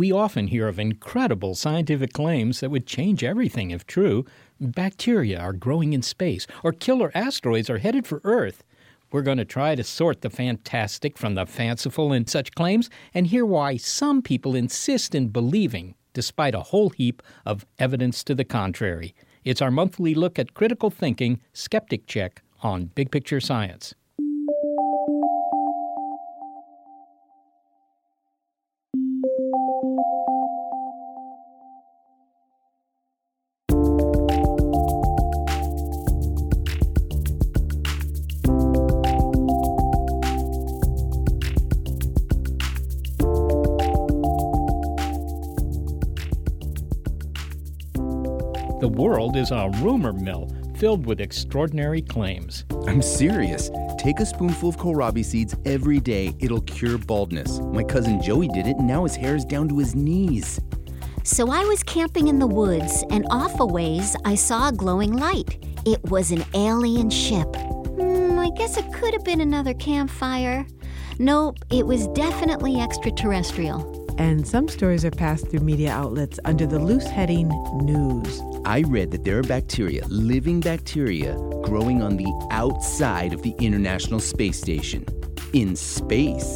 We often hear of incredible scientific claims that would change everything if true. Bacteria are growing in space, or killer asteroids are headed for Earth. We're going to try to sort the fantastic from the fanciful in such claims and hear why some people insist in believing, despite a whole heap of evidence to the contrary. It's our monthly look at critical thinking, Skeptic Check, on Big Picture Science. The world is a rumor mill filled with extraordinary claims. I'm serious. Take a spoonful of kohlrabi seeds every day. It'll cure baldness. My cousin Joey did it, and now his hair is down to his knees. So I was camping in the woods, and off a ways I saw a glowing light. It was an alien ship. Hmm, I guess it could have been another campfire. Nope, it was definitely extraterrestrial. And some stories are passed through media outlets under the loose heading news. I read that there are bacteria, living bacteria, growing on the outside of the International Space Station. In space.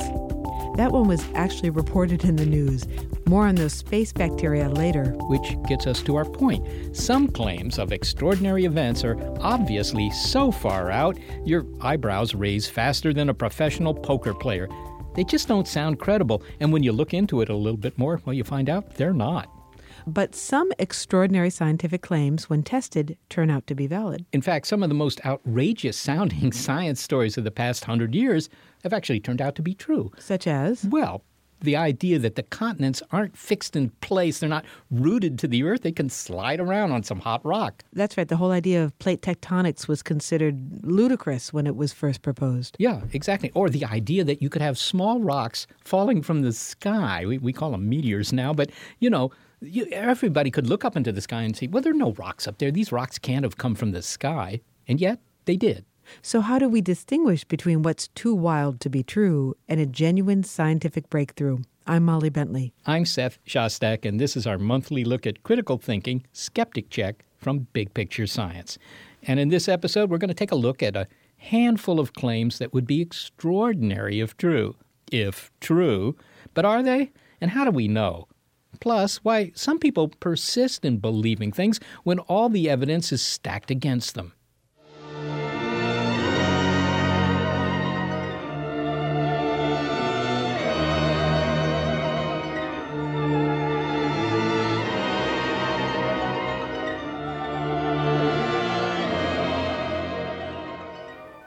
That one was actually reported in the news. More on those space bacteria later. Which gets us to our point. Some claims of extraordinary events are obviously so far out, your eyebrows raise faster than a professional poker player. They just don't sound credible, and when you look into it a little bit more, well, you find out they're not. But some extraordinary scientific claims, when tested, turn out to be valid. In fact, some of the most outrageous sounding science stories of the past hundred years have actually turned out to be true. Such as? Well, the idea that the continents aren't fixed in place, they're not rooted to the earth, they can slide around on some hot rock. That's right. The whole idea of plate tectonics was considered ludicrous when it was first proposed. Yeah, exactly. Or the idea that you could have small rocks falling from the sky. We, we call them meteors now, but you know, you, everybody could look up into the sky and see, well, there are no rocks up there. These rocks can't have come from the sky. And yet, they did. So, how do we distinguish between what's too wild to be true and a genuine scientific breakthrough? I'm Molly Bentley. I'm Seth Shostak, and this is our monthly look at critical thinking, skeptic check from Big Picture Science. And in this episode, we're going to take a look at a handful of claims that would be extraordinary if true. If true. But are they? And how do we know? Plus, why some people persist in believing things when all the evidence is stacked against them.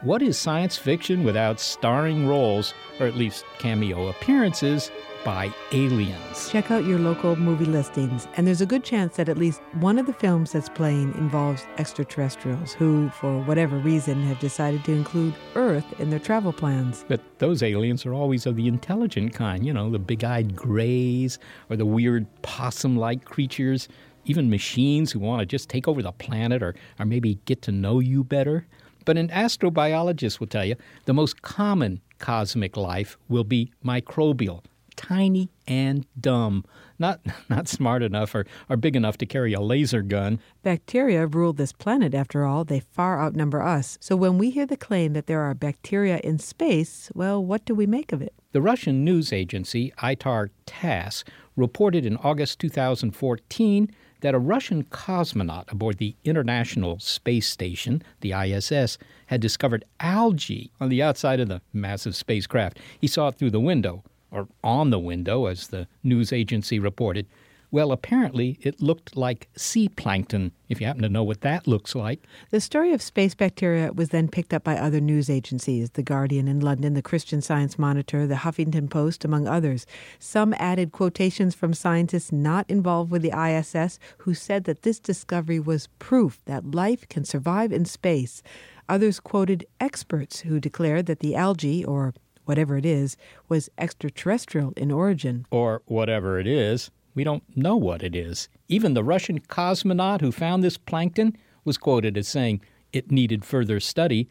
What is science fiction without starring roles, or at least cameo appearances, by aliens? Check out your local movie listings, and there's a good chance that at least one of the films that's playing involves extraterrestrials who, for whatever reason, have decided to include Earth in their travel plans. But those aliens are always of the intelligent kind, you know, the big eyed grays or the weird possum like creatures, even machines who want to just take over the planet or, or maybe get to know you better. But an astrobiologist will tell you the most common cosmic life will be microbial, tiny and dumb, not, not smart enough or, or big enough to carry a laser gun. Bacteria rule this planet, after all. They far outnumber us. So when we hear the claim that there are bacteria in space, well, what do we make of it? The Russian news agency ITAR TASS reported in August 2014 that a Russian cosmonaut aboard the International Space Station, the ISS, had discovered algae on the outside of the massive spacecraft. He saw it through the window, or on the window, as the news agency reported. Well, apparently it looked like sea plankton, if you happen to know what that looks like. The story of space bacteria was then picked up by other news agencies The Guardian in London, the Christian Science Monitor, the Huffington Post, among others. Some added quotations from scientists not involved with the ISS who said that this discovery was proof that life can survive in space. Others quoted experts who declared that the algae, or whatever it is, was extraterrestrial in origin. Or whatever it is. We don't know what it is. Even the Russian cosmonaut who found this plankton was quoted as saying it needed further study,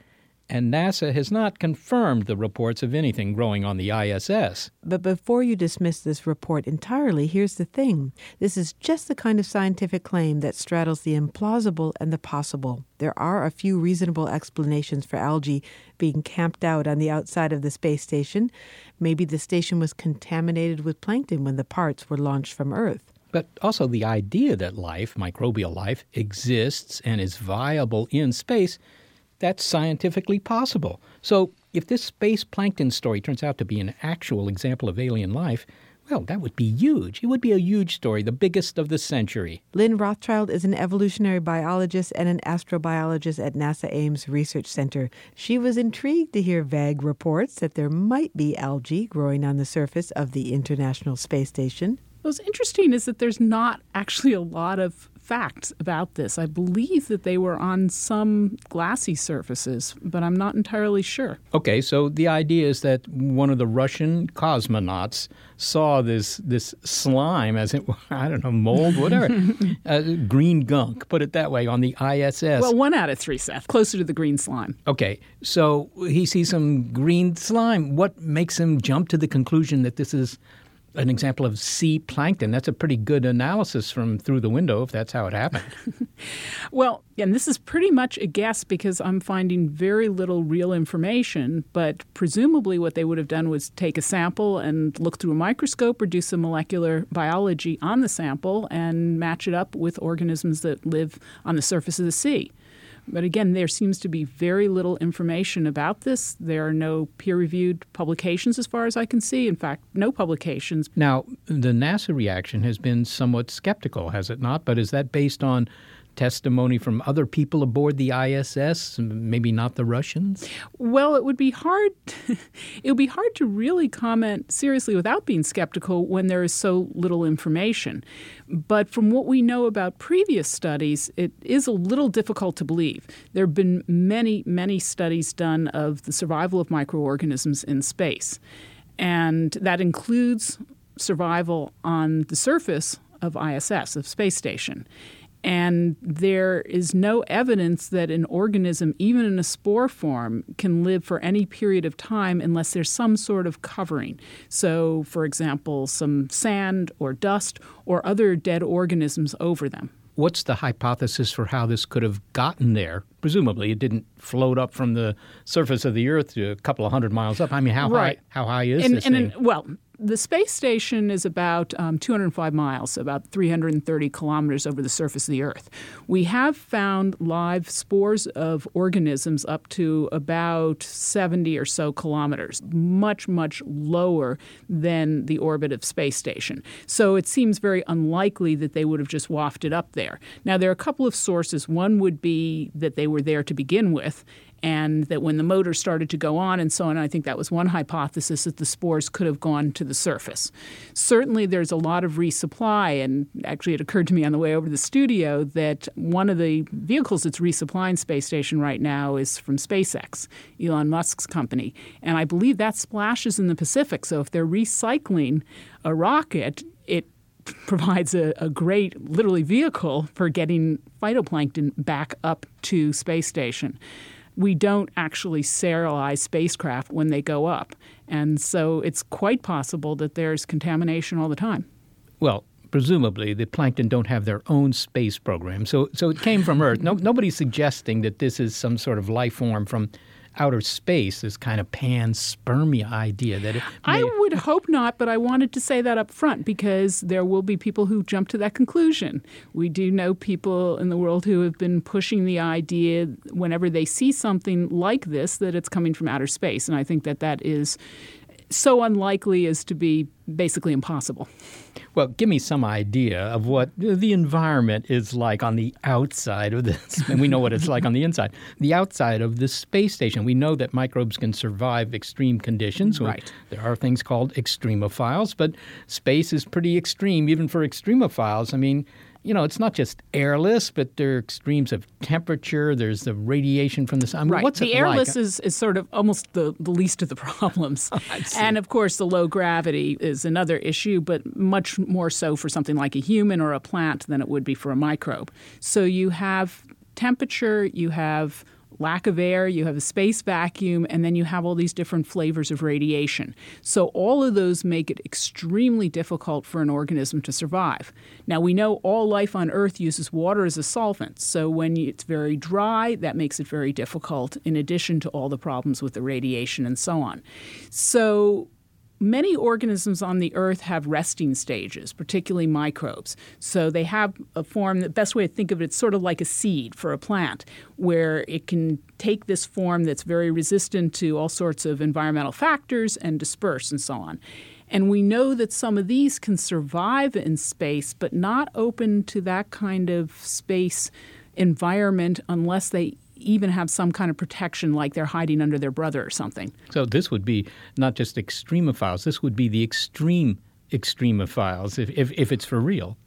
and NASA has not confirmed the reports of anything growing on the ISS. But before you dismiss this report entirely, here's the thing this is just the kind of scientific claim that straddles the implausible and the possible. There are a few reasonable explanations for algae being camped out on the outside of the space station. Maybe the station was contaminated with plankton when the parts were launched from Earth. But also the idea that life, microbial life, exists and is viable in space that's scientifically possible. So, if this space plankton story turns out to be an actual example of alien life, well, that would be huge. It would be a huge story, the biggest of the century. Lynn Rothschild is an evolutionary biologist and an astrobiologist at NASA Ames Research Center. She was intrigued to hear vague reports that there might be algae growing on the surface of the International Space Station. What's interesting is that there's not actually a lot of facts about this. I believe that they were on some glassy surfaces, but I'm not entirely sure. Okay, so the idea is that one of the Russian cosmonauts saw this this slime, as it I don't know mold, whatever, uh, green gunk. Put it that way on the ISS. Well, one out of three, Seth, closer to the green slime. Okay, so he sees some green slime. What makes him jump to the conclusion that this is an example of sea plankton. That's a pretty good analysis from through the window if that's how it happened. well, and this is pretty much a guess because I'm finding very little real information, but presumably what they would have done was take a sample and look through a microscope or do some molecular biology on the sample and match it up with organisms that live on the surface of the sea. But again, there seems to be very little information about this. There are no peer reviewed publications, as far as I can see. In fact, no publications. Now, the NASA reaction has been somewhat skeptical, has it not? But is that based on testimony from other people aboard the ISS, maybe not the Russians? Well, it would be hard it would be hard to really comment seriously without being skeptical when there is so little information. But from what we know about previous studies, it is a little difficult to believe. There have been many, many studies done of the survival of microorganisms in space. And that includes survival on the surface of ISS, of space station. And there is no evidence that an organism, even in a spore form, can live for any period of time unless there's some sort of covering. So, for example, some sand or dust or other dead organisms over them. What's the hypothesis for how this could have gotten there? Presumably, it didn't float up from the surface of the Earth to a couple of hundred miles up. I mean, how right. high? How high is and, this and thing? In, well, the space station is about um, 205 miles, about 330 kilometers over the surface of the Earth. We have found live spores of organisms up to about 70 or so kilometers, much, much lower than the orbit of space station. So it seems very unlikely that they would have just wafted up there. Now, there are a couple of sources. One would be that they were there to begin with, and that when the motor started to go on and so on, I think that was one hypothesis that the spores could have gone to the surface. Certainly, there's a lot of resupply, and actually, it occurred to me on the way over to the studio that one of the vehicles that's resupplying space station right now is from SpaceX, Elon Musk's company, and I believe that splashes in the Pacific. So if they're recycling a rocket, it provides a, a, great, literally, vehicle for getting phytoplankton back up to space station we don't actually sterilize spacecraft when they go up. And so it's quite possible that there's contamination all the time. Well, presumably the plankton don't have their own space program. So so it came from Earth. No, nobody's suggesting that this is some sort of life form from outer space, this kind of panspermia idea that it I would hope not, but I wanted to say that up front because there will be people who jump to that conclusion. We do know people in the world who have been pushing the idea whenever they see something like this that it's coming from outer space, and I think that that is so unlikely as to be basically impossible. Well, give me some idea of what the environment is like on the outside of this. And we know what it's like on the inside. The outside of the space station. We know that microbes can survive extreme conditions. Right. There are things called extremophiles, but space is pretty extreme, even for extremophiles. I mean, you know, it's not just airless, but there are extremes of temperature. There's the radiation from the sun. I mean, Right. What's the airless like? is, is sort of almost the, the least of the problems. and of course, the low gravity is another issue, but much more so for something like a human or a plant than it would be for a microbe. So you have temperature, you have lack of air, you have a space vacuum, and then you have all these different flavors of radiation. So all of those make it extremely difficult for an organism to survive. Now we know all life on Earth uses water as a solvent. So when it's very dry, that makes it very difficult in addition to all the problems with the radiation and so on. So Many organisms on the earth have resting stages, particularly microbes. So they have a form, the best way to think of it, it's sort of like a seed for a plant, where it can take this form that's very resistant to all sorts of environmental factors and disperse and so on. And we know that some of these can survive in space, but not open to that kind of space environment unless they even have some kind of protection, like they're hiding under their brother or something. So this would be not just extremophiles. This would be the extreme extremophiles if, if, if it's for real.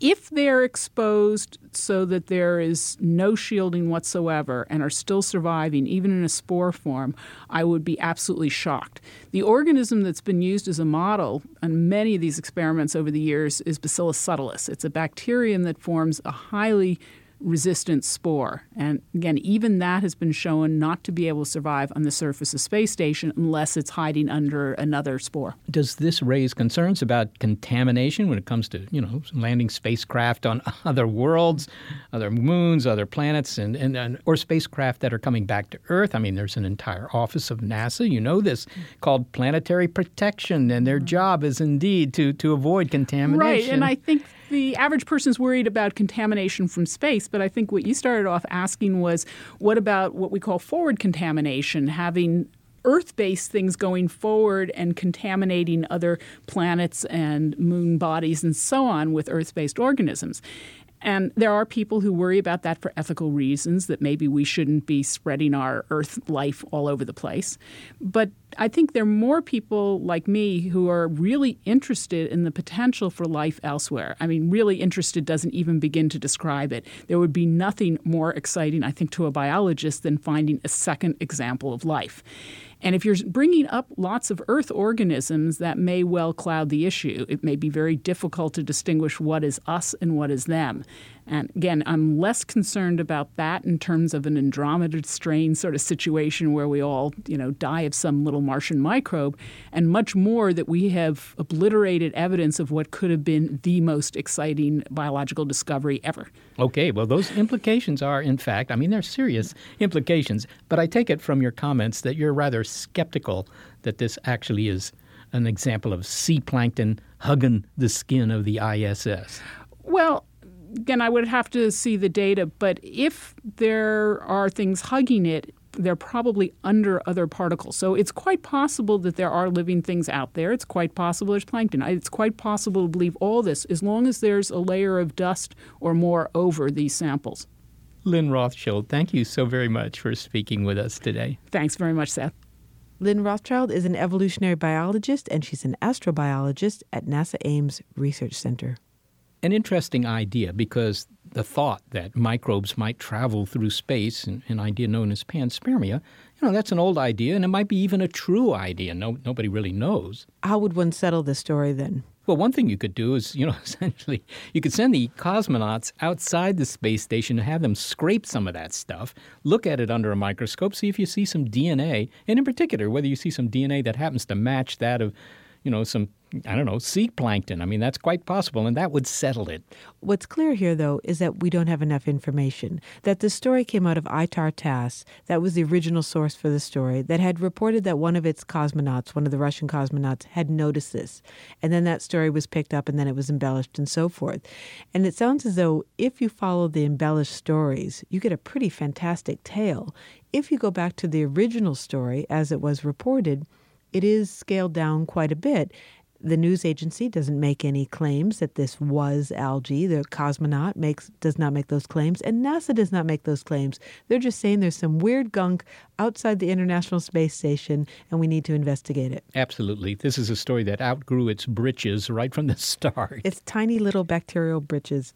if they're exposed so that there is no shielding whatsoever and are still surviving, even in a spore form, I would be absolutely shocked. The organism that's been used as a model on many of these experiments over the years is Bacillus subtilis. It's a bacterium that forms a highly resistant spore. And again, even that has been shown not to be able to survive on the surface of space station unless it's hiding under another spore. Does this raise concerns about contamination when it comes to, you know, landing spacecraft on other worlds, other moons, other planets, and, and, and or spacecraft that are coming back to Earth? I mean, there's an entire office of NASA, you know this, called planetary protection, and their mm-hmm. job is indeed to, to avoid contamination. Right, and I think the average person's worried about contamination from space, but I think what you started off asking was what about what we call forward contamination, having Earth based things going forward and contaminating other planets and moon bodies and so on with Earth based organisms. And there are people who worry about that for ethical reasons, that maybe we shouldn't be spreading our Earth life all over the place. But I think there are more people like me who are really interested in the potential for life elsewhere. I mean, really interested doesn't even begin to describe it. There would be nothing more exciting, I think, to a biologist than finding a second example of life. And if you're bringing up lots of Earth organisms, that may well cloud the issue. It may be very difficult to distinguish what is us and what is them. And again, I'm less concerned about that in terms of an Andromeda strain sort of situation where we all, you know, die of some little Martian microbe, and much more that we have obliterated evidence of what could have been the most exciting biological discovery ever. Okay, well, those implications are, in fact, I mean, they're serious implications, but I take it from your comments that you're rather skeptical that this actually is an example of sea plankton hugging the skin of the ISS. Well, again, I would have to see the data, but if there are things hugging it, they're probably under other particles. So it's quite possible that there are living things out there. It's quite possible there's plankton. It's quite possible to believe all this as long as there's a layer of dust or more over these samples. Lynn Rothschild, thank you so very much for speaking with us today. Thanks very much, Seth. Lynn Rothschild is an evolutionary biologist and she's an astrobiologist at NASA Ames Research Center. An interesting idea because the thought that microbes might travel through space, an, an idea known as panspermia, you know, that's an old idea and it might be even a true idea. No, nobody really knows. How would one settle this story then? Well, one thing you could do is, you know, essentially, you could send the cosmonauts outside the space station and have them scrape some of that stuff, look at it under a microscope, see if you see some DNA, and in particular, whether you see some DNA that happens to match that of, you know, some I don't know, sea plankton. I mean, that's quite possible, and that would settle it. What's clear here, though, is that we don't have enough information. That the story came out of ITAR TASS, that was the original source for the story, that had reported that one of its cosmonauts, one of the Russian cosmonauts, had noticed this. And then that story was picked up and then it was embellished and so forth. And it sounds as though if you follow the embellished stories, you get a pretty fantastic tale. If you go back to the original story as it was reported, it is scaled down quite a bit. The news agency doesn't make any claims that this was algae. The cosmonaut makes does not make those claims, and NASA does not make those claims. They're just saying there's some weird gunk outside the International Space Station, and we need to investigate it. Absolutely. This is a story that outgrew its britches right from the start. It's tiny little bacterial britches.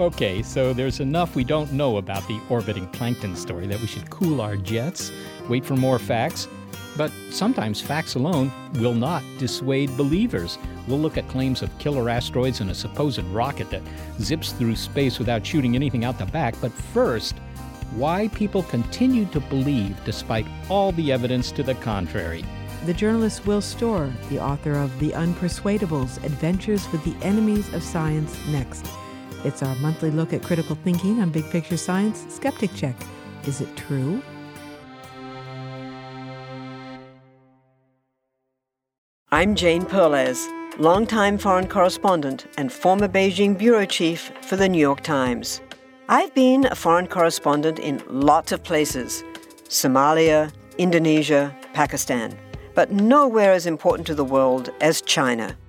Okay, so there's enough we don't know about the orbiting plankton story that we should cool our jets, wait for more facts. But sometimes facts alone will not dissuade believers. We'll look at claims of killer asteroids and a supposed rocket that zips through space without shooting anything out the back. But first, why people continue to believe despite all the evidence to the contrary. The journalist Will Storr, the author of The Unpersuadables Adventures with the Enemies of Science, next. It's our monthly look at critical thinking on big picture science. Skeptic Check. Is it true? I'm Jane Perlez, longtime foreign correspondent and former Beijing bureau chief for the New York Times. I've been a foreign correspondent in lots of places Somalia, Indonesia, Pakistan, but nowhere as important to the world as China.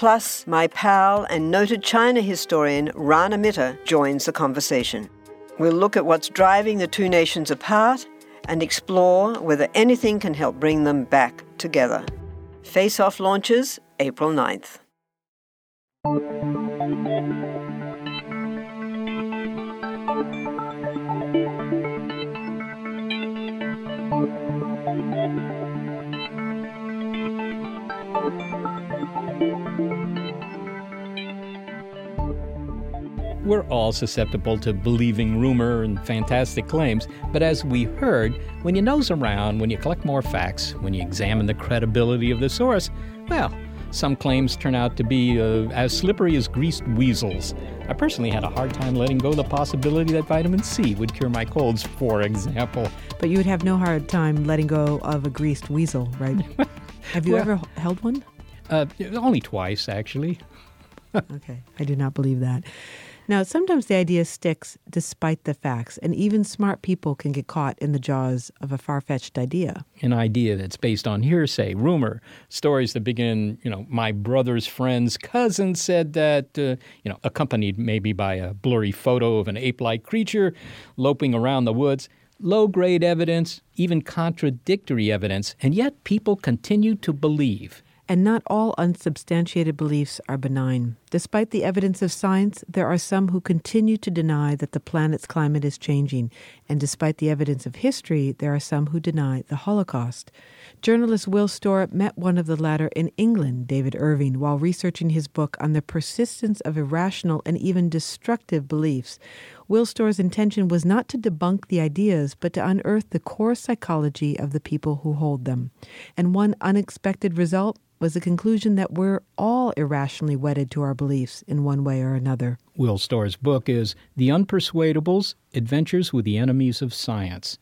Plus, my pal and noted China historian Rana Mitter joins the conversation. We'll look at what's driving the two nations apart and explore whether anything can help bring them back together. Face Off launches April 9th. We're all susceptible to believing rumor and fantastic claims, but as we heard, when you nose around, when you collect more facts, when you examine the credibility of the source, well, some claims turn out to be uh, as slippery as greased weasels. I personally had a hard time letting go the possibility that vitamin C would cure my colds, for example. But you would have no hard time letting go of a greased weasel, right? have you Well- ever held one? Uh, only twice, actually. Okay, I do not believe that. Now, sometimes the idea sticks despite the facts, and even smart people can get caught in the jaws of a far fetched idea. An idea that's based on hearsay, rumor, stories that begin, you know, my brother's friend's cousin said that, uh, you know, accompanied maybe by a blurry photo of an ape like creature loping around the woods. Low grade evidence, even contradictory evidence, and yet people continue to believe. And not all unsubstantiated beliefs are benign. Despite the evidence of science, there are some who continue to deny that the planet's climate is changing. And despite the evidence of history, there are some who deny the Holocaust. Journalist Will Storr met one of the latter in England, David Irving, while researching his book on the persistence of irrational and even destructive beliefs. Will Storr's intention was not to debunk the ideas, but to unearth the core psychology of the people who hold them. And one unexpected result was the conclusion that we're all irrationally wedded to our beliefs in one way or another. Will Storr's book is The Unpersuadables Adventures with the Enemies of Science.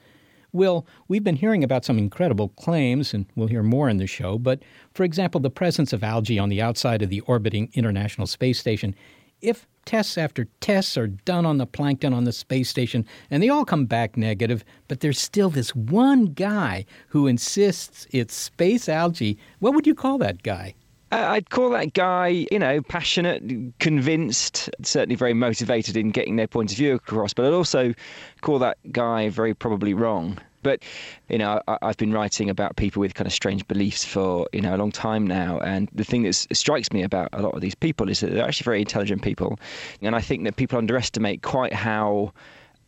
Will, we've been hearing about some incredible claims, and we'll hear more in the show, but for example, the presence of algae on the outside of the orbiting International Space Station. If tests after tests are done on the plankton on the space station and they all come back negative, but there's still this one guy who insists it's space algae, what would you call that guy? I'd call that guy, you know, passionate, convinced, certainly very motivated in getting their point of view across, but I'd also call that guy very probably wrong. But you know, I, have been writing about people with kind of strange beliefs for you know a long time now, and the thing that strikes me about a lot of these people is that they're actually very intelligent people, and I think that people underestimate quite how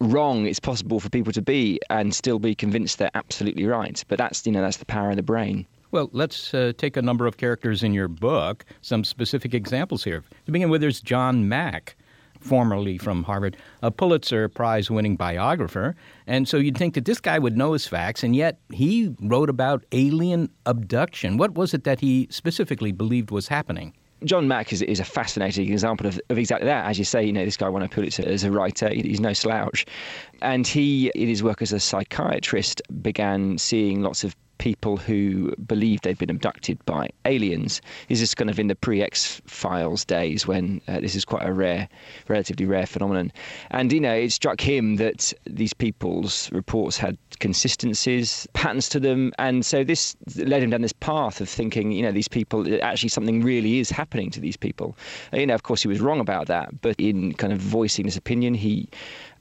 wrong it's possible for people to be and still be convinced they're absolutely right. But that's you know that's the power of the brain. Well, let's uh, take a number of characters in your book, some specific examples here. To begin with, there's John Mack, formerly from Harvard, a Pulitzer Prize winning biographer. And so you'd think that this guy would know his facts, and yet he wrote about alien abduction. What was it that he specifically believed was happening? John Mack is, is a fascinating example of, of exactly that. As you say, you know, this guy won a Pulitzer as a writer. He's no slouch. And he, in his work as a psychiatrist, began seeing lots of people who believed they'd been abducted by aliens. This is kind of in the pre X Files days when uh, this is quite a rare, relatively rare phenomenon. And, you know, it struck him that these people's reports had consistencies, patterns to them. And so this led him down this path of thinking, you know, these people, actually something really is happening to these people. You know, of course, he was wrong about that. But in kind of voicing this opinion, he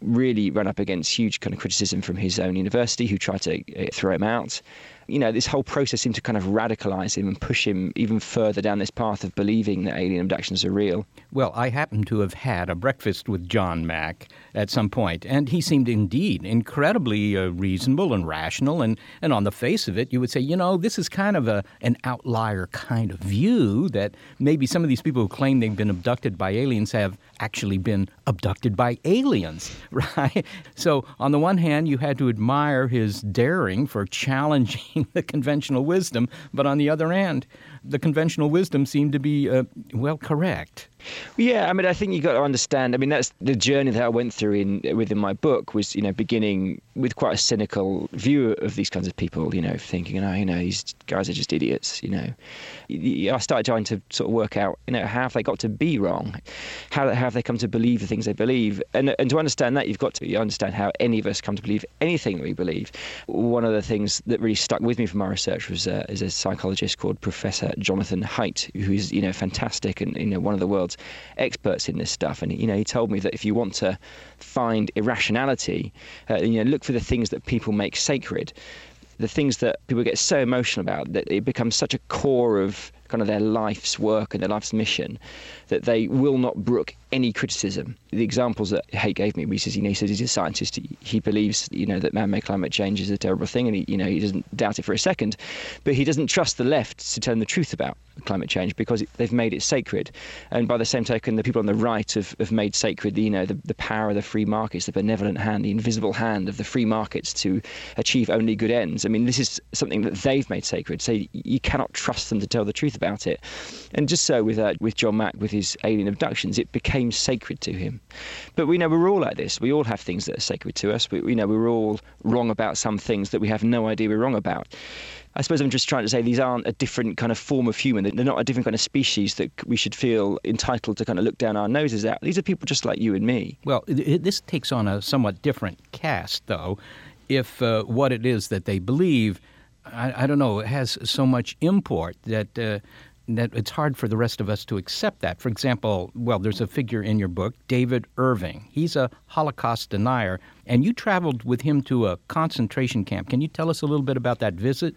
really ran up against huge kind of criticism from his own university, who tried to uh, throw him out you know, this whole process seemed to kind of radicalize him and push him even further down this path of believing that alien abductions are real. Well, I happen to have had a breakfast with John Mack at some point, and he seemed indeed incredibly uh, reasonable and rational. And, and on the face of it, you would say, you know, this is kind of a, an outlier kind of view that maybe some of these people who claim they've been abducted by aliens have actually been abducted by aliens, right? So, on the one hand, you had to admire his daring for challenging the conventional wisdom, but on the other hand, the conventional wisdom seemed to be, uh, well, correct. Yeah, I mean, I think you've got to understand. I mean, that's the journey that I went through in within my book was, you know, beginning with quite a cynical view of these kinds of people. You know, thinking, oh, you know, these guys are just idiots. You know, I started trying to sort of work out, you know, how have they got to be wrong? How, how have they come to believe the things they believe? And and to understand that, you've got to understand how any of us come to believe anything we believe. One of the things that really stuck with me from my research was uh, is a psychologist called Professor Jonathan Haidt, who is, you know, fantastic and you know one of the world's world's experts in this stuff. And you know, he told me that if you want to find irrationality, uh, you know, look for the things that people make sacred the things that people get so emotional about that it becomes such a core of kind of their life's work and their life's mission that they will not brook any criticism. The examples that Haidt gave me, he says, you know, he says he's a scientist. He, he believes, you know, that man-made climate change is a terrible thing, and he, you know, he doesn't doubt it for a second. But he doesn't trust the left to tell him the truth about climate change because they've made it sacred. And by the same token, the people on the right have, have made sacred, you know, the, the power of the free markets, the benevolent hand, the invisible hand of the free markets to achieve only good ends. I mean, this is something that they've made sacred. So you cannot trust them to tell the truth about it. And just so with uh, with John Mack, with his alien abductions, it became sacred to him. But we know we're all like this. We all have things that are sacred to us. We, know we're all wrong about some things that we have no idea we're wrong about. I suppose I'm just trying to say these aren't a different kind of form of human. They're not a different kind of species that we should feel entitled to kind of look down our noses at. These are people just like you and me. Well, this takes on a somewhat different cast, though, if uh, what it is that they believe. I, I, don't know, has so much import that uh, that it's hard for the rest of us to accept that. For example, well, there's a figure in your book, David Irving. He's a Holocaust denier, and you traveled with him to a concentration camp. Can you tell us a little bit about that visit?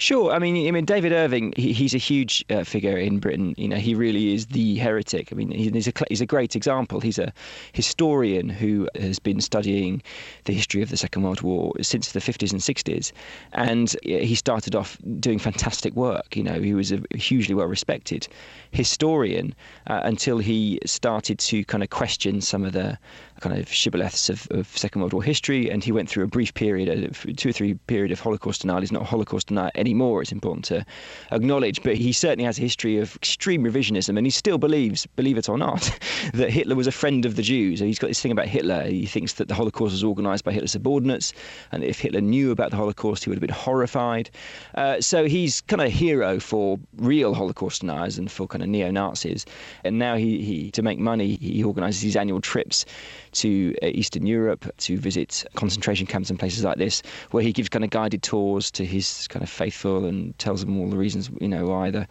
Sure. I mean, I mean, David Irving, he, he's a huge uh, figure in Britain. You know, he really is the heretic. I mean, he's a, he's a great example. He's a historian who has been studying the history of the Second World War since the 50s and 60s. And he started off doing fantastic work. You know, he was a hugely well respected historian uh, until he started to kind of question some of the kind of shibboleths of, of, Second World War history, and he went through a brief period, of, two or three period of Holocaust denial. He's not Holocaust denier anymore. It's important to acknowledge, but he certainly has a history of extreme revisionism, and he still believes, believe it or not, that Hitler was a friend of the Jews. He's got this thing about Hitler. He thinks that the Holocaust was organised by Hitler's subordinates, and if Hitler knew about the Holocaust, he would have been horrified. Uh, so he's kind of a hero for real Holocaust deniers and for kind of neo Nazis. And now he, he to make money, he organises these annual trips to uh, Eastern Europe to visit concentration camps and places like this, where he gives kind of guided tours to his kind of faithful and tells them all the reasons, you know, why the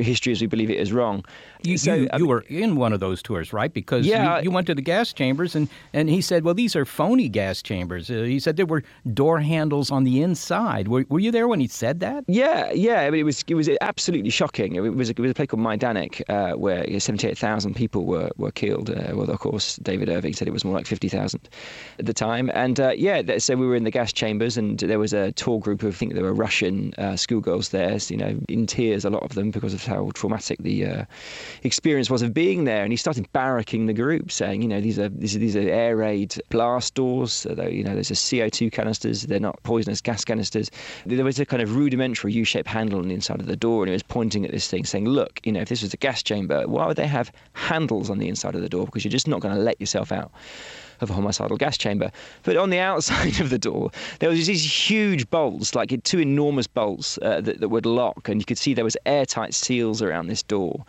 history as we believe it is wrong. You, So, you, I you mean- were in one of those tours, right? Because Yeah, you, you went to the gas chambers, and, and he said, well, these are phony gas chambers. Uh, he said there were door handles on the inside. Were, were you there when he said that? Yeah, yeah. I mean, it was it was absolutely shocking. It was it was a place called Majdanek uh, where seventy eight thousand people were were killed. Uh, well, of course, David Irving said it was more like fifty thousand at the time. And uh, yeah, so we were in the gas chambers, and there was a tour group of I think there were Russian uh, schoolgirls there. You know, in tears, a lot of them because of how traumatic the uh, experience was of being there. And he started barracking the group, saying, you know, these are these are, these are air raid blast doors. So you know, there's a CO2 canisters. They're not poisonous gas canisters. There was a kind of rudimentary U-shaped handle on the inside of the door, and he was pointing at this thing, saying, "Look, you know, if this was a gas chamber, why would they have handles on the inside of the door? Because you're just not going to let yourself out." Of a homicidal gas chamber, but on the outside of the door there was these huge bolts, like two enormous bolts uh, that, that would lock, and you could see there was airtight seals around this door.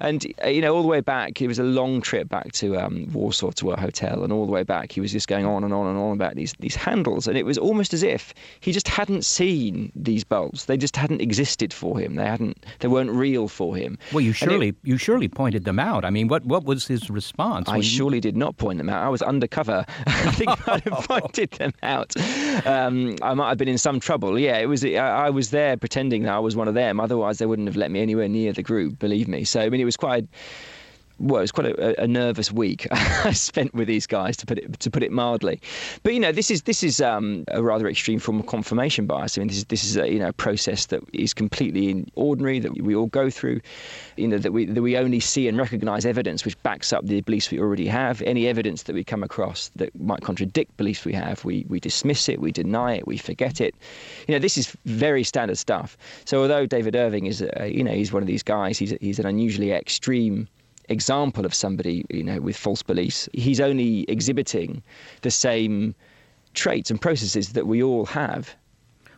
And uh, you know, all the way back, it was a long trip back to um, Warsaw to our hotel, and all the way back, he was just going on and on and on about these these handles, and it was almost as if he just hadn't seen these bolts. They just hadn't existed for him. They hadn't. They weren't real for him. Well, you And it- surely you surely pointed them out. I mean, what what was his response? I surely did not point them out. I was undercover. I think if I'd have pointed them out, um, I might have been in some trouble. Yeah, it was. I, I was there pretending that I was one of them. Otherwise, they wouldn't have let me anywhere near the group. Believe me. So I mean, it was quite. Well, it was quite a, a nervous week I spent with these guys, to put it to put it mildly. But you know, this is this is um, a rather extreme form of confirmation bias. I mean, this is this is a you know a process that is completely ordinary that we all go through. You know that we that we only see and recognise evidence which backs up the beliefs we already have. Any evidence that we come across that might contradict beliefs we have, we we dismiss it, we deny it, we forget it. You know, this is very standard stuff. So although David Irving is, a, you know, he's one of these guys, he's he's an unusually extreme example of somebody you know with false beliefs he's only exhibiting the same traits and processes that we all have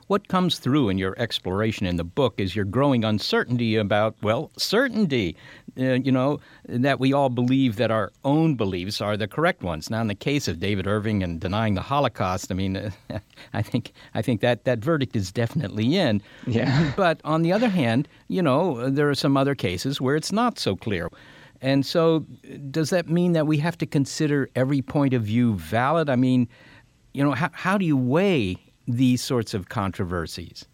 What comes through in your exploration in the book is your growing uncertainty about, well, certainty. Uh, you know, that we all believe that our own beliefs are the correct ones. Now, in the case of David Irving and denying the Holocaust, I mean, uh, I think I think that that verdict is definitely in. Yeah. But on the other hand, you know, there are some other cases where it's not so clear. And so, does that mean that we have to consider every point of view valid? I mean, you know, how, how do you weigh these sorts of controversies?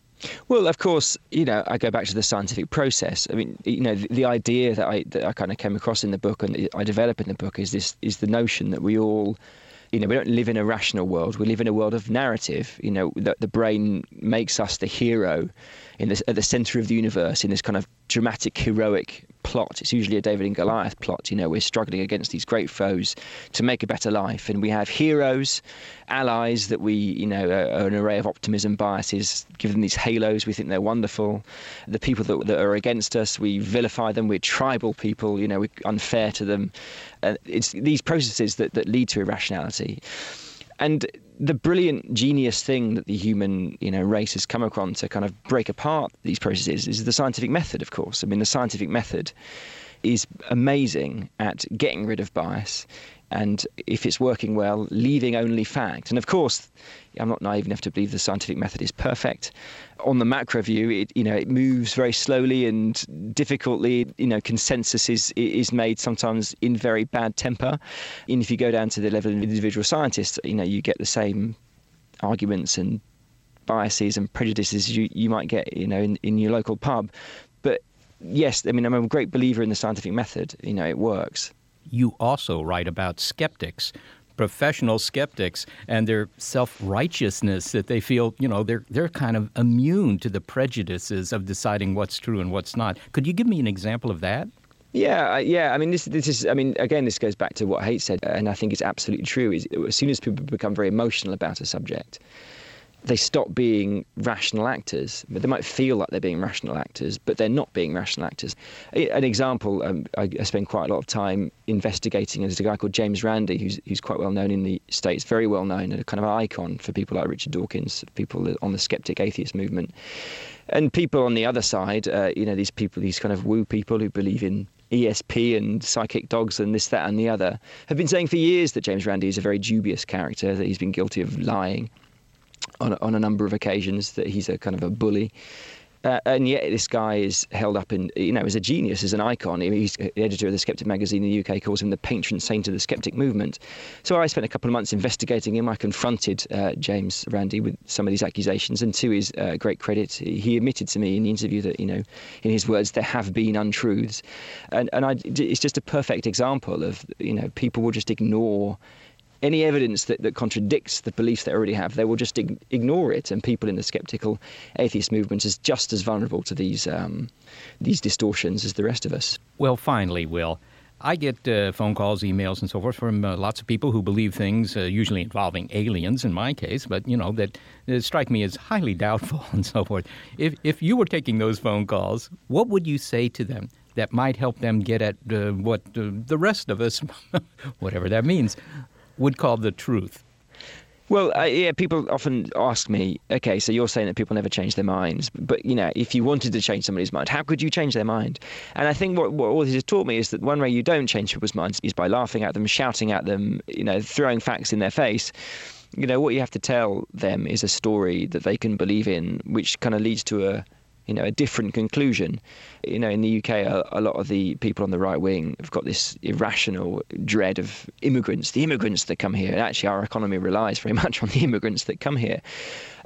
Well, of course, you know, I go back to the scientific process. I mean, you know, the, the idea that I that I kind of came across in the book and I develop in the book is this is the notion that we all you know, we don't live in a rational world. We live in a world of narrative. You know, that the brain makes us the hero in this, at the center of the universe in this kind of dramatic, heroic plot. It's usually a David and Goliath plot. You know, we're struggling against these great foes to make a better life, and we have heroes, allies that we, you know, are an array of optimism biases. Give them these halos. We think they're wonderful. The people that, that are against us, we vilify them. We're tribal people. You know, we're unfair to them. And it's these processes that, that lead to irrationality. And the brilliant genius thing that the human you know race has come across to kind of break apart these processes is the scientific method of course. I mean the scientific method is amazing at getting rid of bias and if it's working well leaving only fact. And of course i'm not naive enough to believe the scientific method is perfect. On the macro view it you know it moves very slowly and difficultly. You know consensus is is made sometimes in very bad temper. And if you go down to the level of individual scientists you know you get the same arguments and biases and prejudices you you might get you know in, in your local pub. But yes i mean i'm a great believer in the scientific method. You know it works. You also write about skeptics, professional skeptics, and their self-righteousness that they feel, you know, they're they're kind of immune to the prejudices of deciding what's true and what's not. Could you give me an example of that? Yeah, yeah. I mean, this this is. I mean, again, this goes back to what Haidt said, and I think it's absolutely true. Is as soon as people become very emotional about a subject, they stop being rational actors. They might feel like they're being rational actors, but they're not being rational actors. An example, um, I, I spend quite a lot of time investigating. There's a guy called James Randi, who's who's quite well known in the states, very well known, and a kind of icon for people like Richard Dawkins, people on the skeptic atheist movement, and people on the other side. Uh, you know, these people, these kind of woo people who believe in ESP and psychic dogs and this, that, and the other, have been saying for years that James Randi is a very dubious character, that he's been guilty of lying. On, on a number of occasions that he's a kind of a bully. Uh, and yet, this guy is held up in, you know, as a genius, as an icon. He's the editor of the Skeptic magazine in the UK, calls him the patron saint of the skeptic movement. So I spent a couple of months investigating him. I confronted uh, James Randi with some of these accusations, and to his uh, great credit, he admitted to me in the interview that, you know, in his words, there have been untruths. And, and I, it's just a perfect example of, you know, people will just ignore any evidence that, that contradicts the beliefs they already have, they will just ig- ignore it. And people in the skeptical atheist movement is just as vulnerable to these um, these distortions as the rest of us. Well, finally, Will. I get uh, phone calls, emails, and so forth from uh, lots of people who believe things, uh, usually involving aliens in my case, but you know that uh, strike me as highly doubtful and so forth. If if you were taking those phone calls, what would you say to them that might help them get at uh, what uh, the rest of us, whatever that means, would call the truth? Well, uh, yeah, people often ask me, okay, so you're saying that people never change their minds, but you know, if you wanted to change somebody's mind, how could you change their mind? And I think what, what all this has taught me is that one way you don't change people's minds is by laughing at them, shouting at them, you know, throwing facts in their face. You know, what you have to tell them is a story that they can believe in, which kind of leads to a you know, a different conclusion. You know, in the UK, a, a, lot of the people on the right wing have got this irrational dread of immigrants, the immigrants that come here. And actually, our economy relies very much on the immigrants that come here.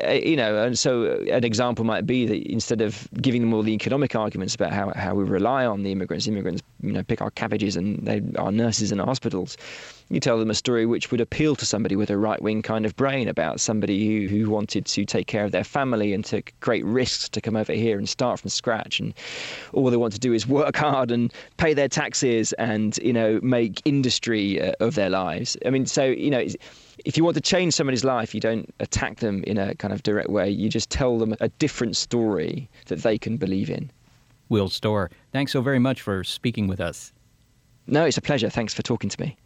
Uh, you know, and so an example might be that instead of giving them all the economic arguments about how, how we rely on the immigrants, immigrants, you know, pick our cabbages and they are nurses in our hospitals you tell them a story which would appeal to somebody with a right wing kind of brain about somebody who, who wanted to take care of their family and took great risks to come over here and start from scratch. And all they want to do is work hard and pay their taxes and, you know, make industry uh, of their lives. I mean, so, you know, if you want to change somebody's life, you don't attack them in a kind of direct way. You just tell them a different story that they can believe in. Will Storr, thanks so very much for speaking with us. No, it's a pleasure. Thanks for talking to me.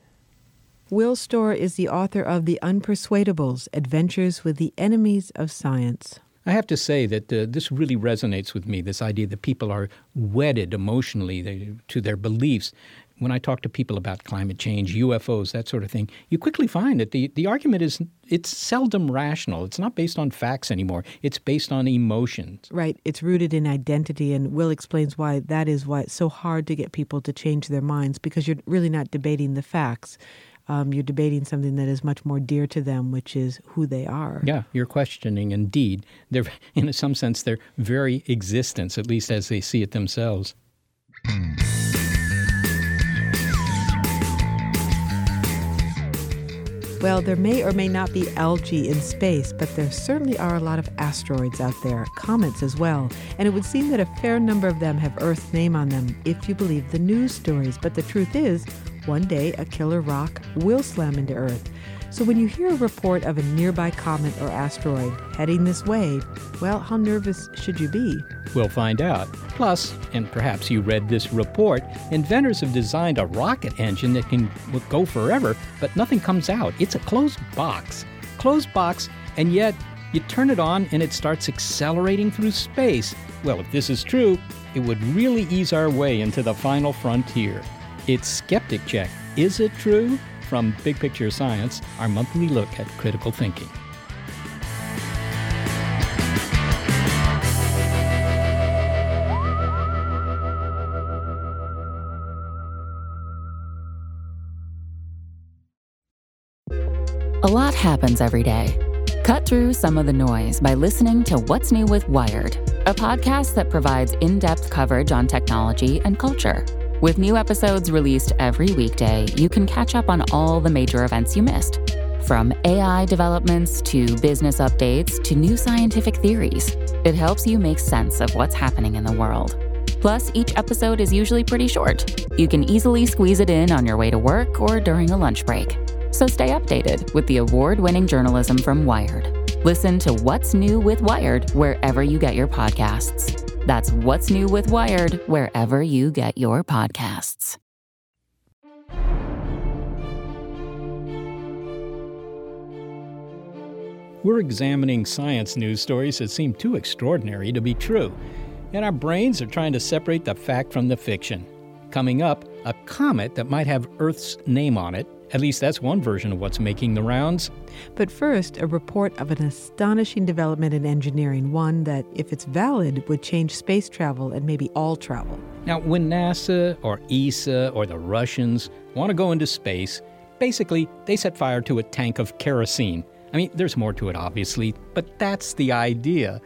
Will Storr is the author of The Unpersuadables Adventures with the Enemies of Science. I have to say that uh, this really resonates with me this idea that people are wedded emotionally to their beliefs. When I talk to people about climate change, UFOs, that sort of thing, you quickly find that the, the argument is it's seldom rational. It's not based on facts anymore. It's based on emotions. Right. It's rooted in identity and Will explains why that is why it's so hard to get people to change their minds because you're really not debating the facts um, you're debating something that is much more dear to them, which is who they are. Yeah, you're questioning indeed. They're, in some sense, their very existence, at least as they see it themselves. Well, there may or may not be algae in space, but there certainly are a lot of asteroids out there, comets as well, and it would seem that a fair number of them have Earth's name on them, if you believe the news stories. But the truth is, one day a killer rock will slam into Earth. So when you hear a report of a nearby comet or asteroid heading this way, well, how nervous should you be? We'll find out. Plus, and perhaps you read this report, inventors have designed a rocket engine that can go forever, but nothing comes out. It's a closed box. Closed box, and yet you turn it on and it starts accelerating through space. Well, if this is true, it would really ease our way into the final frontier. It's Skeptic Check. Is it true? From Big Picture Science, our monthly look at critical thinking. A lot happens every day. Cut through some of the noise by listening to What's New with Wired, a podcast that provides in depth coverage on technology and culture with new episodes released every weekday, you can catch up on all the major events you missed. From AI developments to business updates to new scientific theories, it helps you make sense of what's happening in the world. Plus, each episode is usually pretty short. You can easily squeeze it in on your way to work or during a lunch break. So stay updated with the award winning journalism from Wired. Listen to What's New with Wired wherever you get your podcasts. That's What's New with Wired, wherever you get your podcasts. We're examining science news stories that seem too extraordinary to be true, and our brains are trying to separate the fact from the fiction. Coming up, a comet that might have Earth's name on it At least that's one version of what's making the rounds. But first, a report of an astonishing development in engineering, one that, if it's valid, would change space travel and maybe all travel. Now, when NASA or ESA or the Russians want to go into space, basically they set fire to a tank of kerosene. I mean, there's more to it, obviously, but that's the idea.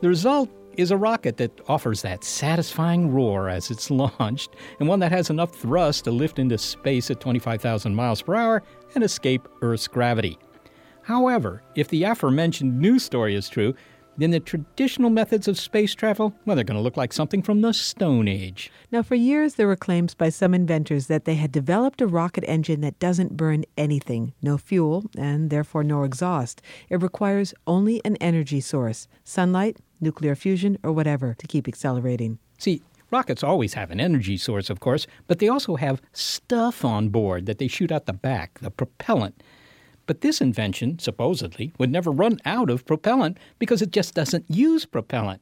The result is a rocket that offers that satisfying roar as it's launched, and one that has enough thrust to lift into space at 25,000 miles per hour and escape Earth's gravity. However, if the aforementioned news story is true, then the traditional methods of space travel, well, they're going to look like something from the Stone Age. Now, for years, there were claims by some inventors that they had developed a rocket engine that doesn't burn anything no fuel, and therefore no exhaust. It requires only an energy source sunlight, nuclear fusion, or whatever to keep accelerating. See, rockets always have an energy source, of course, but they also have stuff on board that they shoot out the back, the propellant. But this invention, supposedly, would never run out of propellant because it just doesn't use propellant.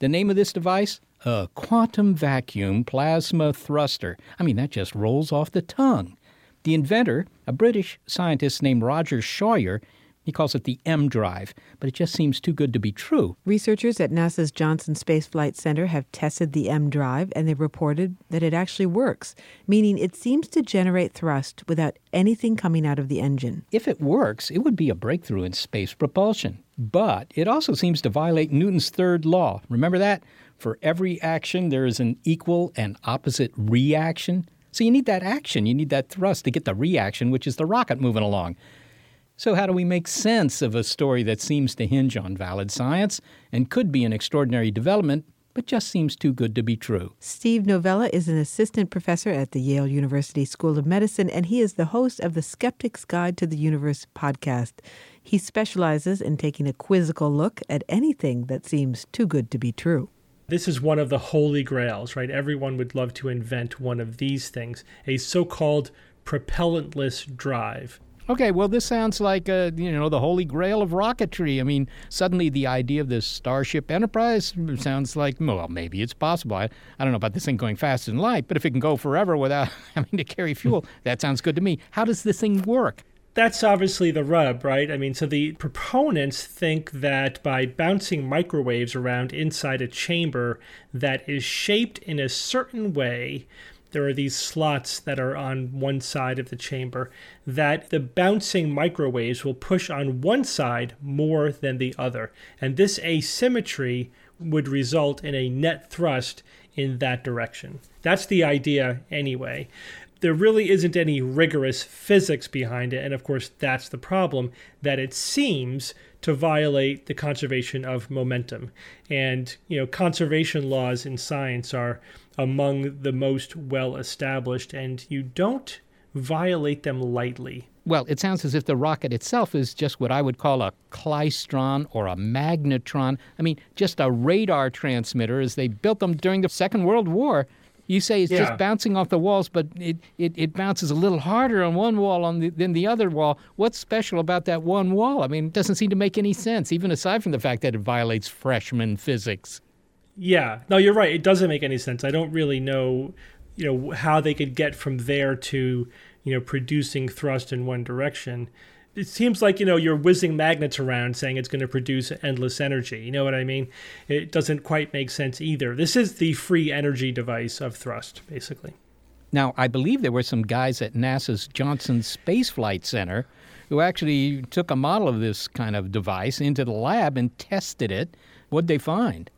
The name of this device? A quantum vacuum plasma thruster. I mean, that just rolls off the tongue. The inventor, a British scientist named Roger Shawyer, he calls it the EmDrive, but it just seems too good to be true. Researchers at NASA's Johnson Space Flight Center have tested the EmDrive and they reported that it actually works, meaning it seems to generate thrust without anything coming out of the engine. If it works, it would be a breakthrough in space propulsion. But it also seems to violate Newton's third law. Remember that? For every action, there is an equal and opposite reaction. So you need that action, you need that thrust to get the reaction, which is the rocket moving along. So, how do we make sense of a story that seems to hinge on valid science and could be an extraordinary development, but just seems too good to be true? Steve Novella is an assistant professor at the Yale University School of Medicine, and he is the host of the Skeptic's Guide to the Universe podcast. He specializes in taking a quizzical look at anything that seems too good to be true. This is one of the holy grails, right? Everyone would love to invent one of these things a so called propellantless drive. Okay, well, this sounds like, uh, you know, the holy grail of rocketry. I mean, suddenly the idea of this Starship Enterprise sounds like, well, maybe it's possible. I, I don't know about this thing going faster than light, but if it can go forever without having to carry fuel, that sounds good to me. How does this thing work? That's obviously the rub, right? I mean, so the proponents think that by bouncing microwaves around inside a chamber that is shaped in a certain way, there are these slots that are on one side of the chamber that the bouncing microwaves will push on one side more than the other. And this asymmetry would result in a net thrust in that direction. That's the idea, anyway. There really isn't any rigorous physics behind it. And of course, that's the problem that it seems to violate the conservation of momentum. And, you know, conservation laws in science are among the most well established, and you don't violate them lightly. Well, it sounds as if the rocket itself is just what I would call a klystron or a magnetron. I mean, just a radar transmitter as they built them during the Second World War. You say it's yeah. just bouncing off the walls, but it, it, it, bounces a little harder on one wall on the, than the other wall. What's special about that one wall? I mean, it doesn't seem to make any sense, even aside from the fact that it violates freshman physics. Yeah, no, you're right. It doesn't make any sense. I don't really know, you know, how they could get from there to, you know, producing thrust in one direction. It seems like you know you're whizzing magnets around saying it's going to produce endless energy. You know what I mean? It doesn't quite make sense either. This is the free energy device of thrust, basically. Now, I believe there were some guys at NASA's Johnson Space Flight Center who actually took a model of this kind of device into the lab and tested it. What'd they find?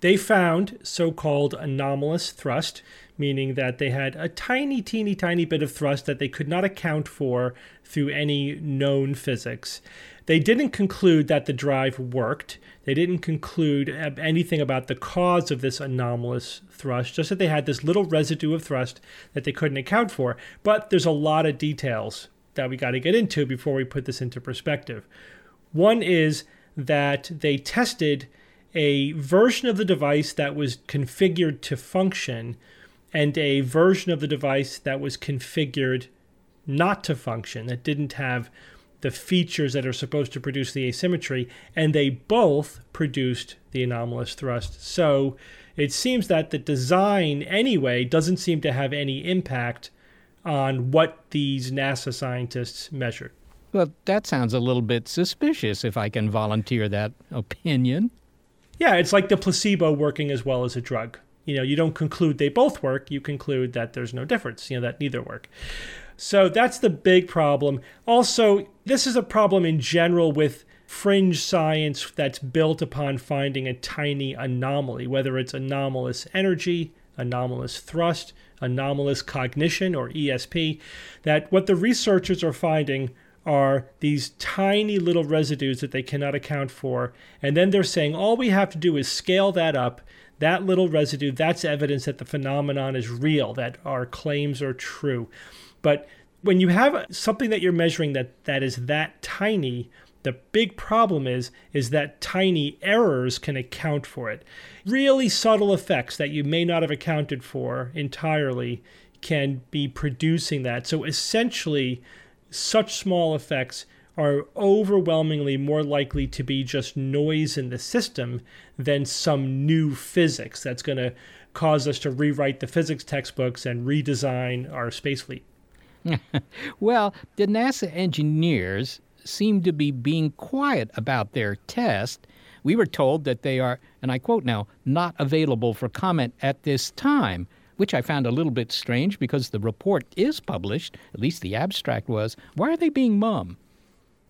They found so called anomalous thrust, meaning that they had a tiny, teeny, tiny bit of thrust that they could not account for through any known physics. They didn't conclude that the drive worked. They didn't conclude anything about the cause of this anomalous thrust, just that they had this little residue of thrust that they couldn't account for. But there's a lot of details that we got to get into before we put this into perspective. One is that they tested a version of the device that was configured to function and a version of the device that was configured not to function, that didn't have the features that are supposed to produce the asymmetry, and they both produced the anomalous thrust. So it seems that the design, anyway, doesn't seem to have any impact on what these NASA scientists measured. Well, that sounds a little bit suspicious if I can volunteer that opinion. Yeah, it's like the placebo working as well as a drug. You know, you don't conclude they both work, you conclude that there's no difference, you know, that neither work. So that's the big problem. Also, this is a problem in general with fringe science that's built upon finding a tiny anomaly, whether it's anomalous energy, anomalous thrust, anomalous cognition, or ESP, that what the researchers are finding are these tiny little residues that they cannot account for. And then they're saying all we have to do is scale that up. That little residue, that's evidence that the phenomenon is real, that our claims are true. But when you have something that you're measuring that, that is that tiny, the big problem is is that tiny errors can account for it. Really subtle effects that you may not have accounted for entirely can be producing that. So essentially such small effects are overwhelmingly more likely to be just noise in the system than some new physics that's going to cause us to rewrite the physics textbooks and redesign our space fleet. well, the NASA engineers seem to be being quiet about their test. We were told that they are, and I quote now, not available for comment at this time, which I found a little bit strange because the report is published, at least the abstract was. Why are they being mum?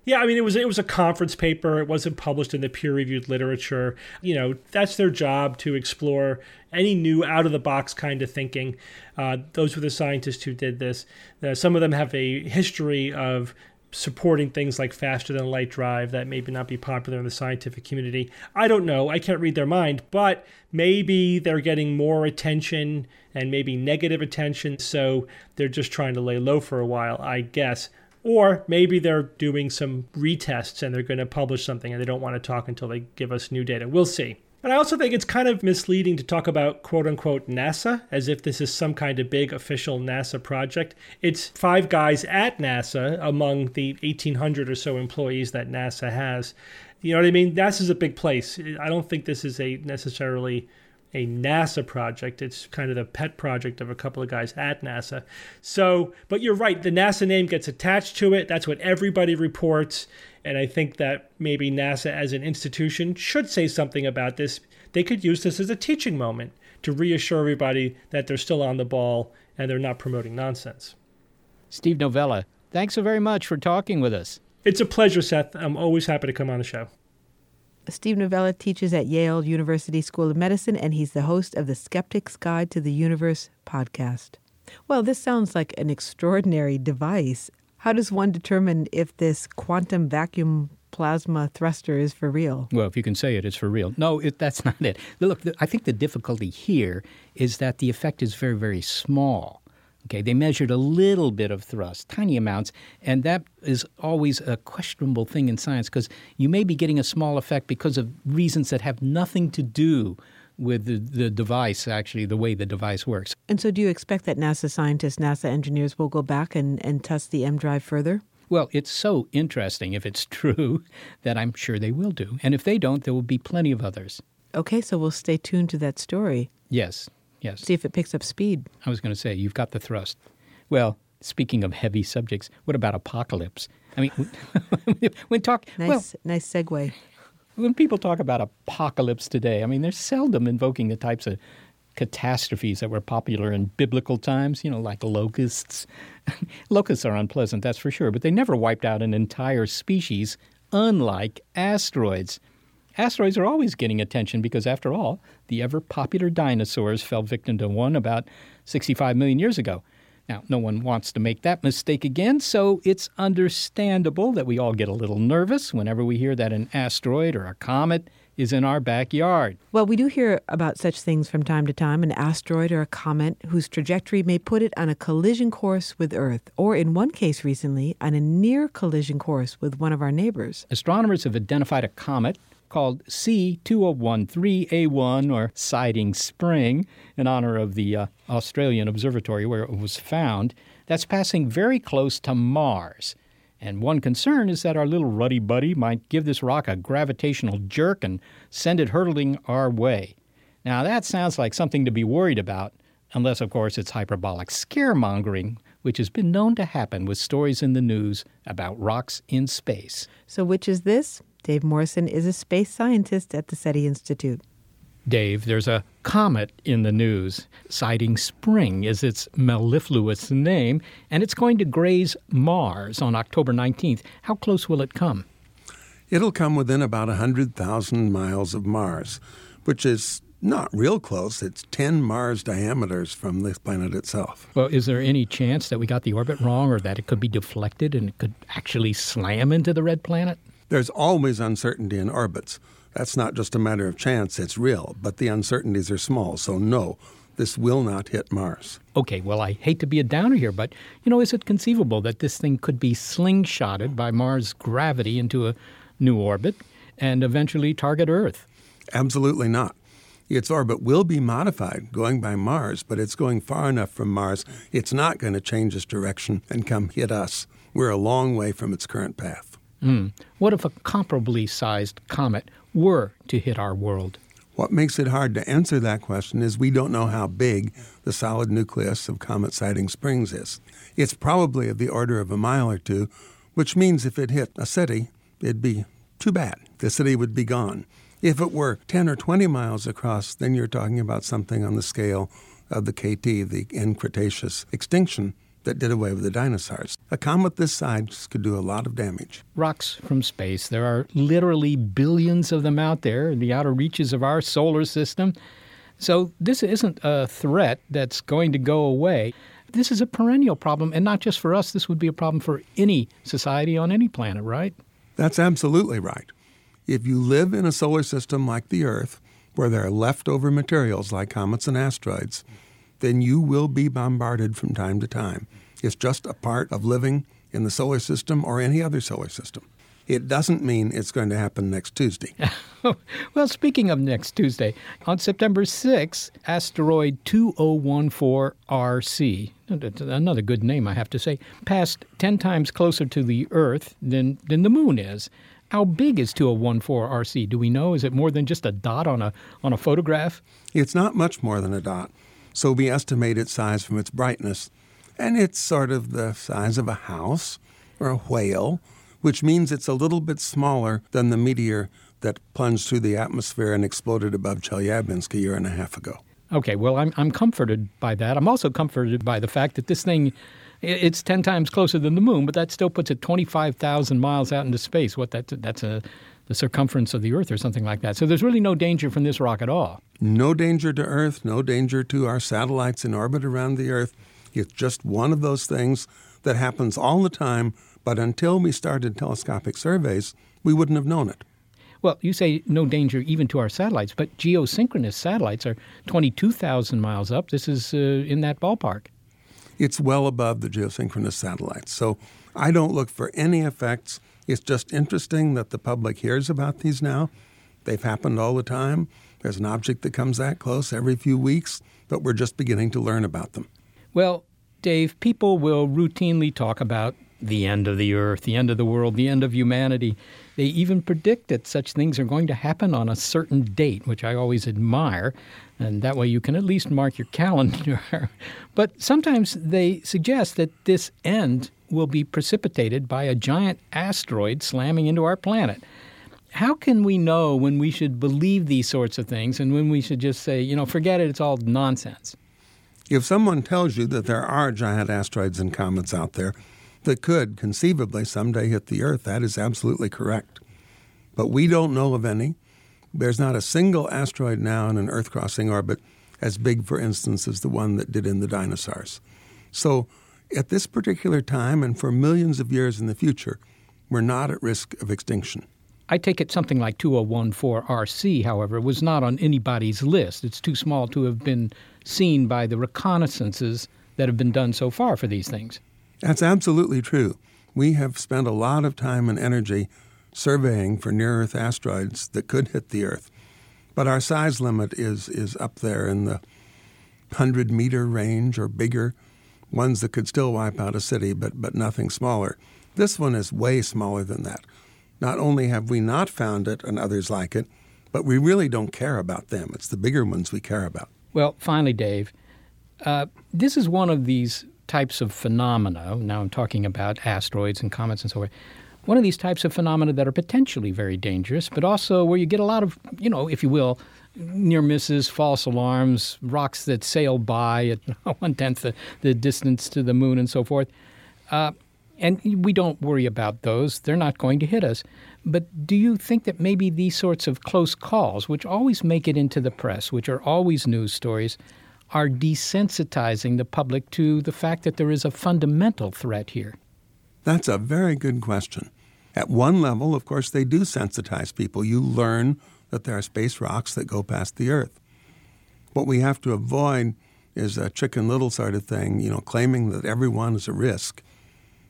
Yeah, I mean, it was it was a conference paper. It wasn't published in the peer-reviewed literature. You know, that's their job to explore any new out-of-the-box kind of thinking. Uh, those were the scientists who did this. Uh, some of them have a history of supporting things like faster than light drive that maybe not be popular in the scientific community. I don't know. I can't read their mind, but maybe they're getting more attention and maybe negative attention, so they're just trying to lay low for a while, I guess. Or maybe they're doing some retests and they're going to publish something and they don't want to talk until they give us new data. We'll see. But I also think it's kind of misleading to talk about quote unquote NASA as if this is some kind of big official NASA project. It's five guys at NASA among the 1,800 or so employees that NASA has. You know what I mean? NASA's a big place. I don't think this is a necessarily a NASA project. It's kind of the pet project of a couple of guys at NASA. So, but you're right, the NASA name gets attached to it. That's what everybody reports. And I think that maybe NASA as an institution should say something about this. They could use this as a teaching moment to reassure everybody that they're still on the ball and they're not promoting nonsense. Steve Novella, thanks so very much for talking with us. It's a pleasure, Seth. I'm always happy to come on the show. Steve Novella teaches at Yale University School of Medicine, and he's the host of the Skeptic's Guide to the Universe podcast. Well, this sounds like an extraordinary device. How does one determine if this quantum vacuum plasma thruster is for real? Well, if you can say it, it's for real. No, it, that's not it. Look, I think the difficulty here is that the effect is very, very small. Okay, they measured a little bit of thrust, tiny amounts, and that is always a questionable thing in science because you may be getting a small effect because of reasons that have nothing to do with the, the device, actually, the way the device works. And so, do you expect that NASA scientists, NASA engineers will go back and, and test the EmDrive further? Well, it's so interesting if it's true that I'm sure they will do. And if they don't, there will be plenty of others. Okay, so we'll stay tuned to that story. Yes, Yes. See if it picks up speed. I was going to say, you've got the thrust. Well, speaking of heavy subjects, what about apocalypse? I mean, when talk nice, well, nice segue. When people talk about apocalypse today, I mean, they're seldom invoking the types of catastrophes that were popular in biblical times, you know, like locusts. locusts are unpleasant, that's for sure, but they never wiped out an entire species, unlike asteroids. Asteroids are always getting attention because, after all, the ever popular dinosaurs fell victim to one about 65 million years ago. Now, no one wants to make that mistake again, so it's understandable that we all get a little nervous whenever we hear that an asteroid or a comet is in our backyard. Well, we do hear about such things from time to time an asteroid or a comet whose trajectory may put it on a collision course with Earth, or in one case recently, on a near collision course with one of our neighbors. Astronomers have identified a comet called C2013A1 or Siding Spring in honor of the uh, Australian observatory where it was found. That's passing very close to Mars. And one concern is that our little ruddy buddy might give this rock a gravitational jerk and send it hurtling our way. Now, that sounds like something to be worried about, unless, of course, it's hyperbolic scaremongering, which has been known to happen with stories in the news about rocks in space. So, which is this? Dave Morrison is a space scientist at the SETI Institute. Dave, there's a comet in the news. Siding Spring is its mellifluous name, and it's going to graze Mars on October 19th. How close will it come? It'll come within about 100,000 miles of Mars, which is not real close. It's 10 Mars diameters from the planet itself. Well, is there any chance that we got the orbit wrong or that it could be deflected and it could actually slam into the red planet? There's always uncertainty in orbits. That's not just a matter of chance, it's real, but the uncertainties are small, so no, this will not hit Mars. Okay, well, I hate to be a downer here, but, you know, is it conceivable that this thing could be slingshotted by Mars' gravity into a new orbit and eventually target Earth? Absolutely not. Its orbit will be modified going by Mars, but it's going far enough from Mars, it's not going to change its direction and come hit us. We're a long way from its current path. Mm. What if a comparably sized comet were to hit our world? What makes it hard to answer that question is we don't know how big the solid nucleus of Comet Siding Springs is. It's probably of the order of a mile or two, which means if it hit a city, it'd be too bad. The city would be gone. If it were 10 or 20 miles across, then you're talking about something on the scale of the KT, the end Cretaceous extinction that did away with the dinosaurs. A comet this size could do a lot of damage. Rocks from space. There are literally billions of them out there in the outer reaches of our solar system. So this isn't a threat that's going to go away. This is a perennial problem, and not just for us. This would be a problem for any society on any planet, right? That's absolutely right. If you live in a solar system like the Earth, where there are leftover materials like comets and asteroids, then you will be bombarded from time to time. It's just a part of living in the solar system or any other solar system. It doesn't mean it's going to happen next Tuesday. well, speaking of next Tuesday, on September 6, asteroid 2014RC, another good name, I have to say, passed 10 times closer to the Earth than, than the Moon is. How big is 2014RC? Do we know? Is it more than just a dot on a, on a photograph? It's not much more than a dot. So we estimate its size from its brightness. And it's sort of the size of a house or a whale, which means it's a little bit smaller than the meteor that plunged through the atmosphere and exploded above Chelyabinsk a year and a half ago. Okay, well, I'm, I'm comforted by that. I'm also comforted by the fact that this thing, it's 10 times closer than the moon, but that still puts it 25,000 miles out into space. What that, that's a, the circumference of the Earth or something like that. So there's really no danger from this rock at all. No danger to Earth, no danger to our satellites in orbit around the Earth. It's just one of those things that happens all the time, but until we started telescopic surveys, we wouldn't have known it. Well, you say no danger even to our satellites, but geosynchronous satellites are 22,000 miles up. This is uh, in that ballpark. It's well above the geosynchronous satellites. So I don't look for any effects. It's just interesting that the public hears about these now. They've happened all the time. There's an object that comes that close every few weeks, but we're just beginning to learn about them. Well, Dave, people will routinely talk about the end of the earth, the end of the world, the end of humanity. They even predict that such things are going to happen on a certain date, which I always admire. And that way you can at least mark your calendar. but sometimes they suggest that this end will be precipitated by a giant asteroid slamming into our planet. How can we know when we should believe these sorts of things and when we should just say, you know, forget it, it's all nonsense? If someone tells you that there are giant asteroids and comets out there that could conceivably someday hit the Earth, that is absolutely correct. But we don't know of any. There's not a single asteroid now in an Earth crossing orbit as big, for instance, as the one that did in the dinosaurs. So, at this particular time and for millions of years in the future, we're not at risk of extinction. I take it something like 2014RC, however, was not on anybody's list. It's too small to have been seen by the reconnaissances that have been done so far for these things. That's absolutely true. We have spent a lot of time and energy surveying for near Earth asteroids that could hit the Earth. But our size limit is, is up there in the 100 meter range or bigger, ones that could still wipe out a city, but, but nothing smaller. This one is way smaller than that. Not only have we not found it and others like it, but we really don't care about them. It's the bigger ones we care about. Well, finally, Dave, uh, this is one of these types of phenomena, now I'm talking about asteroids and comets and so forth, one of these types of phenomena that are potentially very dangerous, but also where you get a lot of, you know, if you will, near misses, false alarms, rocks that sail by at one tenth the, the distance to the moon, and so forth. Uh, and we don't worry about those; they're not going to hit us. But do you think that maybe these sorts of close calls, which always make it into the press, which are always news stories, are desensitizing the public to the fact that there is a fundamental threat here? That's a very good question. At one level, of course, they do sensitize people. You learn that there are space rocks that go past the Earth. What we have to avoid is a chicken little sort of thing, you know, claiming that everyone is a risk,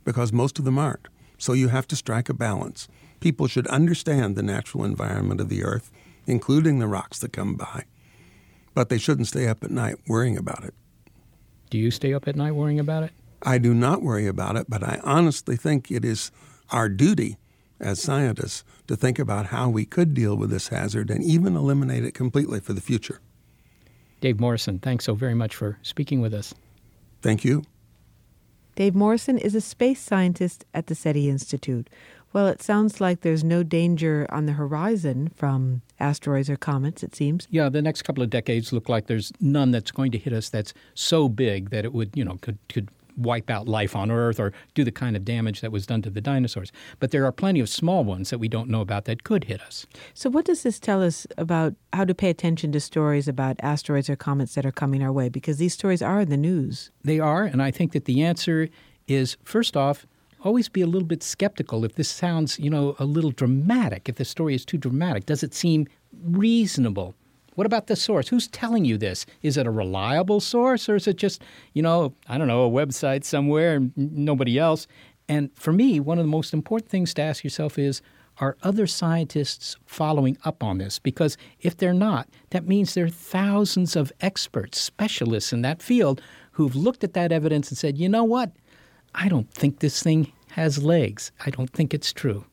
because most of them aren't. So you have to strike a balance. People should understand the natural environment of the Earth, including the rocks that come by, but they shouldn't stay up at night worrying about it. Do you stay up at night worrying about it? I do not worry about it, but I honestly think it is our duty as scientists to think about how we could deal with this hazard and even eliminate it completely for the future. Dave Morrison, thanks so very much for speaking with us. Thank you. Dave Morrison is a space scientist at the SETI Institute. Well, it sounds like there's no danger on the horizon from asteroids or comets, it seems. Yeah, the next couple of decades look like there's none that's going to hit us that's so big that it would, you know, could, could wipe out life on Earth or do the kind of damage that was done to the dinosaurs. But there are plenty of small ones that we don't know about that could hit us. So, what does this tell us about how to pay attention to stories about asteroids or comets that are coming our way? Because these stories are in the news. They are, and I think that the answer is first off, always be a little bit skeptical if this sounds, you know, a little dramatic, if the story is too dramatic. Does it seem reasonable? What about the source? Who's telling you this? Is it a reliable source or is it just, you know, I don't know, a website somewhere and nobody else? And for me, one of the most important things to ask yourself is are other scientists following up on this? Because if they're not, that means there are thousands of experts, specialists in that field who've looked at that evidence and said, you know what? I don't think this thing has legs. I don't think it's true.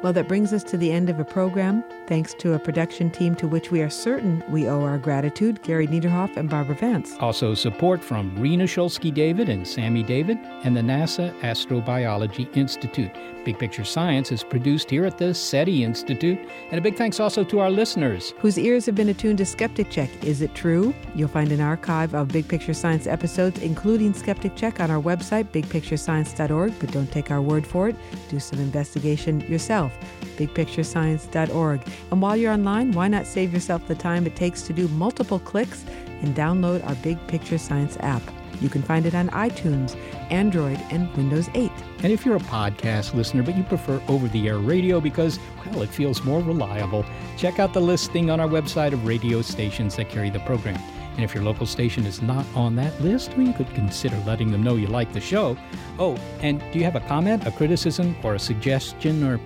Well, that brings us to the end of a program. Thanks to a production team to which we are certain we owe our gratitude Gary Niederhoff and Barbara Vance. Also, support from Rena Shulsky David and Sammy David and the NASA Astrobiology Institute. Big Picture Science is produced here at the SETI Institute. And a big thanks also to our listeners whose ears have been attuned to Skeptic Check. Is it true? You'll find an archive of Big Picture Science episodes, including Skeptic Check, on our website, bigpicturescience.org. But don't take our word for it, do some investigation yourself bigpicturescience.org. And while you're online, why not save yourself the time it takes to do multiple clicks and download our Big Picture Science app? You can find it on iTunes, Android, and Windows 8. And if you're a podcast listener but you prefer over the air radio because, well, it feels more reliable, check out the listing on our website of radio stations that carry the program. And if your local station is not on that list, well, you could consider letting them know you like the show. Oh, and do you have a comment, a criticism, or a suggestion, or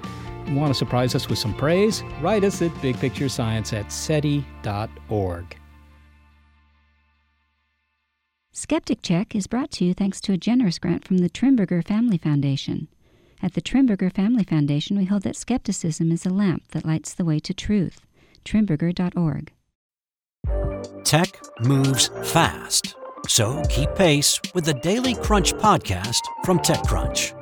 want to surprise us with some praise? Write us at bigpicturescience at SETI.org. Skeptic Check is brought to you thanks to a generous grant from the Trimberger Family Foundation. At the Trimberger Family Foundation, we hold that skepticism is a lamp that lights the way to truth. Trimberger.org. Tech moves fast, so keep pace with the Daily Crunch podcast from TechCrunch.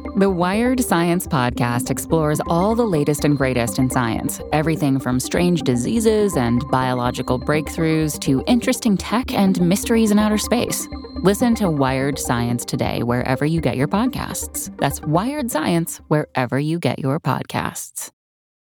The Wired Science Podcast explores all the latest and greatest in science everything from strange diseases and biological breakthroughs to interesting tech and mysteries in outer space. Listen to Wired Science today, wherever you get your podcasts. That's Wired Science, wherever you get your podcasts.